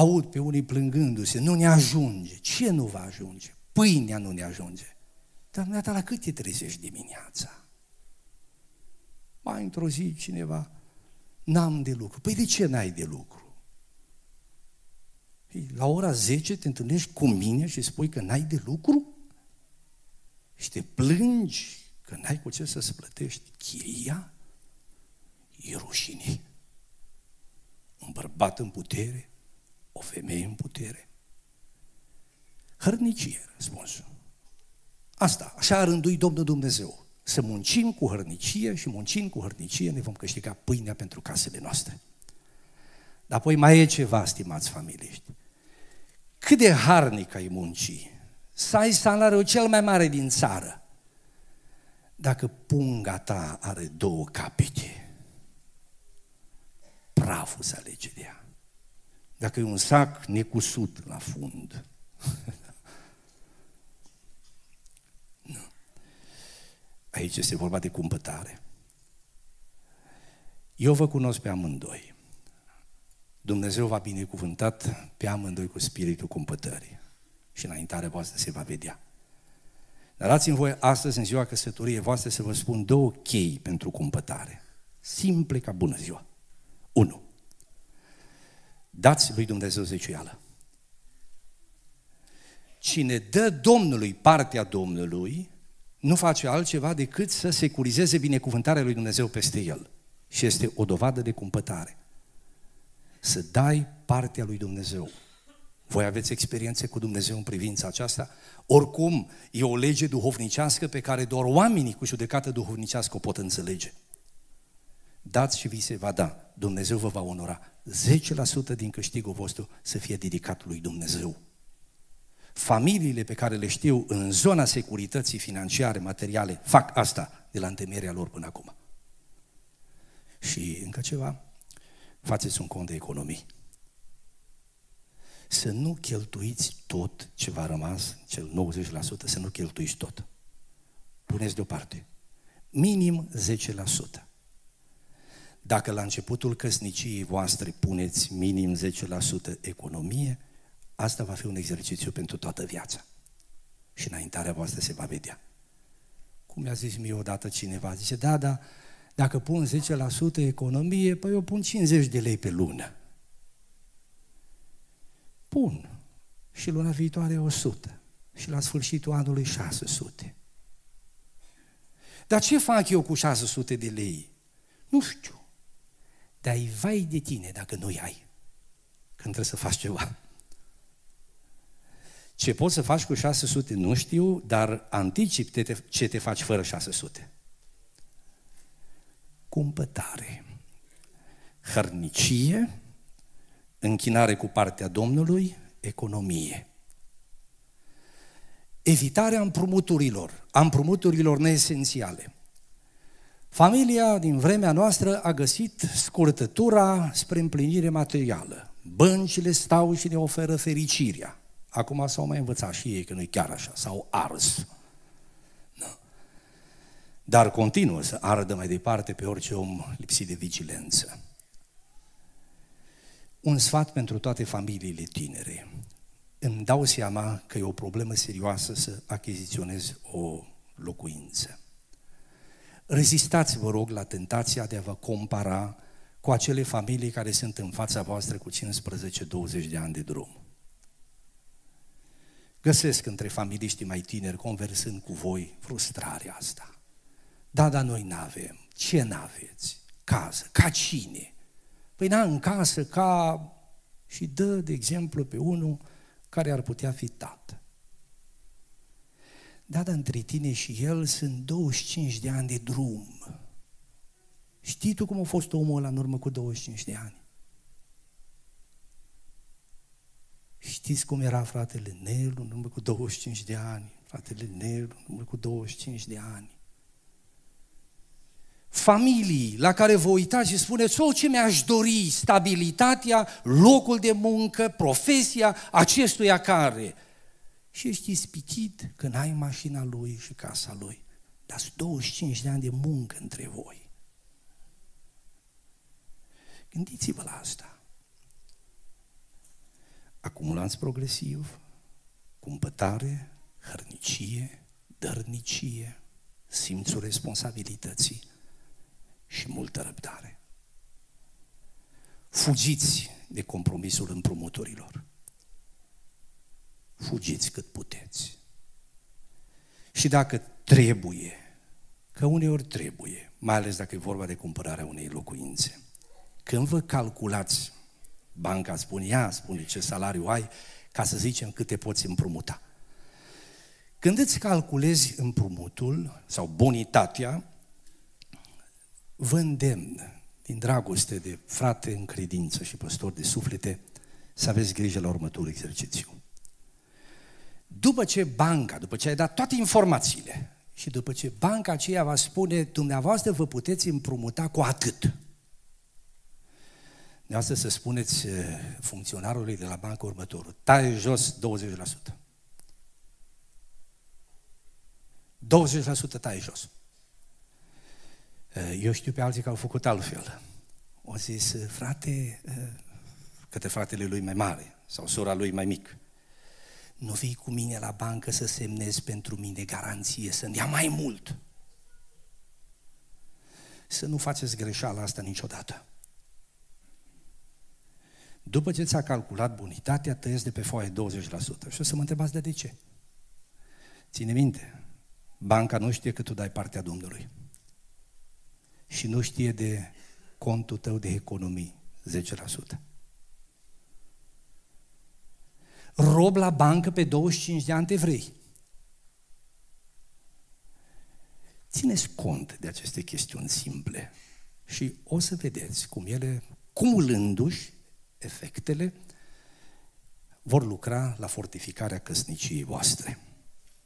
aud pe unii plângându-se, nu ne ajunge. Ce nu va ajunge? Pâinea nu ne ajunge. Dar dumneata la cât te trezești dimineața? Mai într-o zi cineva, n-am de lucru. Păi de ce n-ai de lucru? Păi, la ora 10 te întâlnești cu mine și spui că n-ai de lucru? Și te plângi că n-ai cu ce să-ți plătești chiria? E rușine. Un bărbat în putere, o femeie în putere. Hărnicie, răspunsul. Asta, așa a rânduit Domnul Dumnezeu. Să muncim cu hărnicie și muncim cu hărnicie ne vom câștiga pâinea pentru casele noastre. Dar apoi mai e ceva, stimați familiști. Cât de harnic ai munci, să ai salariul cel mai mare din țară, dacă punga ta are două capete, praful se alege de ea. Dacă e un sac necusut la fund, Aici este vorba de cumpătare. Eu vă cunosc pe amândoi. Dumnezeu va binecuvântat pe amândoi cu spiritul cumpătării. Și înaintarea voastră se va vedea. Dar dați-mi voi astăzi, în ziua căsătoriei voastre, să vă spun două chei pentru cumpătare. Simple ca bună ziua. 1. Dați lui Dumnezeu zeciuială. Cine dă Domnului partea Domnului, nu face altceva decât să securizeze binecuvântarea lui Dumnezeu peste el. Și este o dovadă de cumpătare. Să dai partea lui Dumnezeu. Voi aveți experiențe cu Dumnezeu în privința aceasta? Oricum, e o lege duhovnicească pe care doar oamenii cu judecată duhovnicească o pot înțelege. Dați și vi se va da. Dumnezeu vă va onora. 10% din câștigul vostru să fie dedicat lui Dumnezeu familiile pe care le știu în zona securității financiare, materiale, fac asta de la întemeierea lor până acum. Și încă ceva, faceți un cont de economii. Să nu cheltuiți tot ce v-a rămas, cel 90%, să nu cheltuiți tot. Puneți deoparte. Minim 10%. Dacă la începutul căsniciei voastre puneți minim 10% economie, Asta va fi un exercițiu pentru toată viața. Și înaintarea voastră se va vedea. Cum mi-a zis mie odată cineva, zice, da, da, dacă pun 10% economie, păi eu pun 50 de lei pe lună. Pun. Și luna viitoare 100. Și la sfârșitul anului 600. Dar ce fac eu cu 600 de lei? Nu știu. Dar ai vai de tine dacă nu ai. Când trebuie să faci ceva. Ce poți să faci cu 600 nu știu, dar anticip te, ce te faci fără 600. Cumpătare, hărnicie, închinare cu partea Domnului, economie. Evitarea împrumuturilor, a împrumuturilor neesențiale. Familia din vremea noastră a găsit scurtătura spre împlinire materială. Băncile stau și ne oferă fericirea. Acum s-au mai învățat și ei că nu e chiar așa, s-au ars. Da. Dar continuă să ardă mai departe pe orice om lipsit de vigilență. Un sfat pentru toate familiile tinere. Îmi dau seama că e o problemă serioasă să achiziționez o locuință. Rezistați, vă rog, la tentația de a vă compara cu acele familii care sunt în fața voastră cu 15-20 de ani de drum. Găsesc între familiștii mai tineri, conversând cu voi, frustrarea asta. Da, dar noi n-avem. Ce n-aveți? Casă. Ca cine? Păi n în casă ca... Și dă, de exemplu, pe unul care ar putea fi tată. Da, dar între tine și el sunt 25 de ani de drum. Știi tu cum a fost omul ăla în urmă cu 25 de ani? Știți cum era fratele Nelu în urmă cu 25 de ani? Fratele Nelu în urmă cu 25 de ani. Familii la care vă uitați și spuneți, o, ce mi-aș dori, stabilitatea, locul de muncă, profesia acestuia care. Și ești ispitit când ai mașina lui și casa lui. Dar sunt 25 de ani de muncă între voi. Gândiți-vă la asta. acumulanți progresiv, cumpătare, hărnicie, dărnicie, simțul responsabilității și multă răbdare. Fugiți de compromisul împrumuturilor. Fugiți cât puteți. Și dacă trebuie, că uneori trebuie, mai ales dacă e vorba de cumpărarea unei locuințe, când vă calculați, banca spune, ea spune ce salariu ai, ca să zicem câte poți împrumuta. Când îți calculezi împrumutul sau bonitatea, vă îndemn din dragoste de frate în credință și păstor de suflete să aveți grijă la următorul exercițiu. După ce banca, după ce ai dat toate informațiile și după ce banca aceea va spune, dumneavoastră vă puteți împrumuta cu atât. Dumneavoastră să spuneți eh, funcționarului de la bancă următorul, taie jos 20%. 20% taie jos. Eh, eu știu pe alții că au făcut altfel. O zis, eh, frate, către fratele lui mai mare sau sora lui mai mic, nu vii cu mine la bancă să semnezi pentru mine garanție, să-mi ia mai mult. Să nu faceți greșeala asta niciodată. După ce ți-a calculat bonitatea, tăiesc de pe foaie 20%. Și o să mă întrebați de, de ce. Ține minte, banca nu știe că tu dai partea Domnului. Și nu știe de contul tău de economii, 10%. Rob la bancă pe 25 de ani te vrei. Țineți cont de aceste chestiuni simple și o să vedeți cum ele, cumulându-și, efectele vor lucra la fortificarea căsniciei voastre.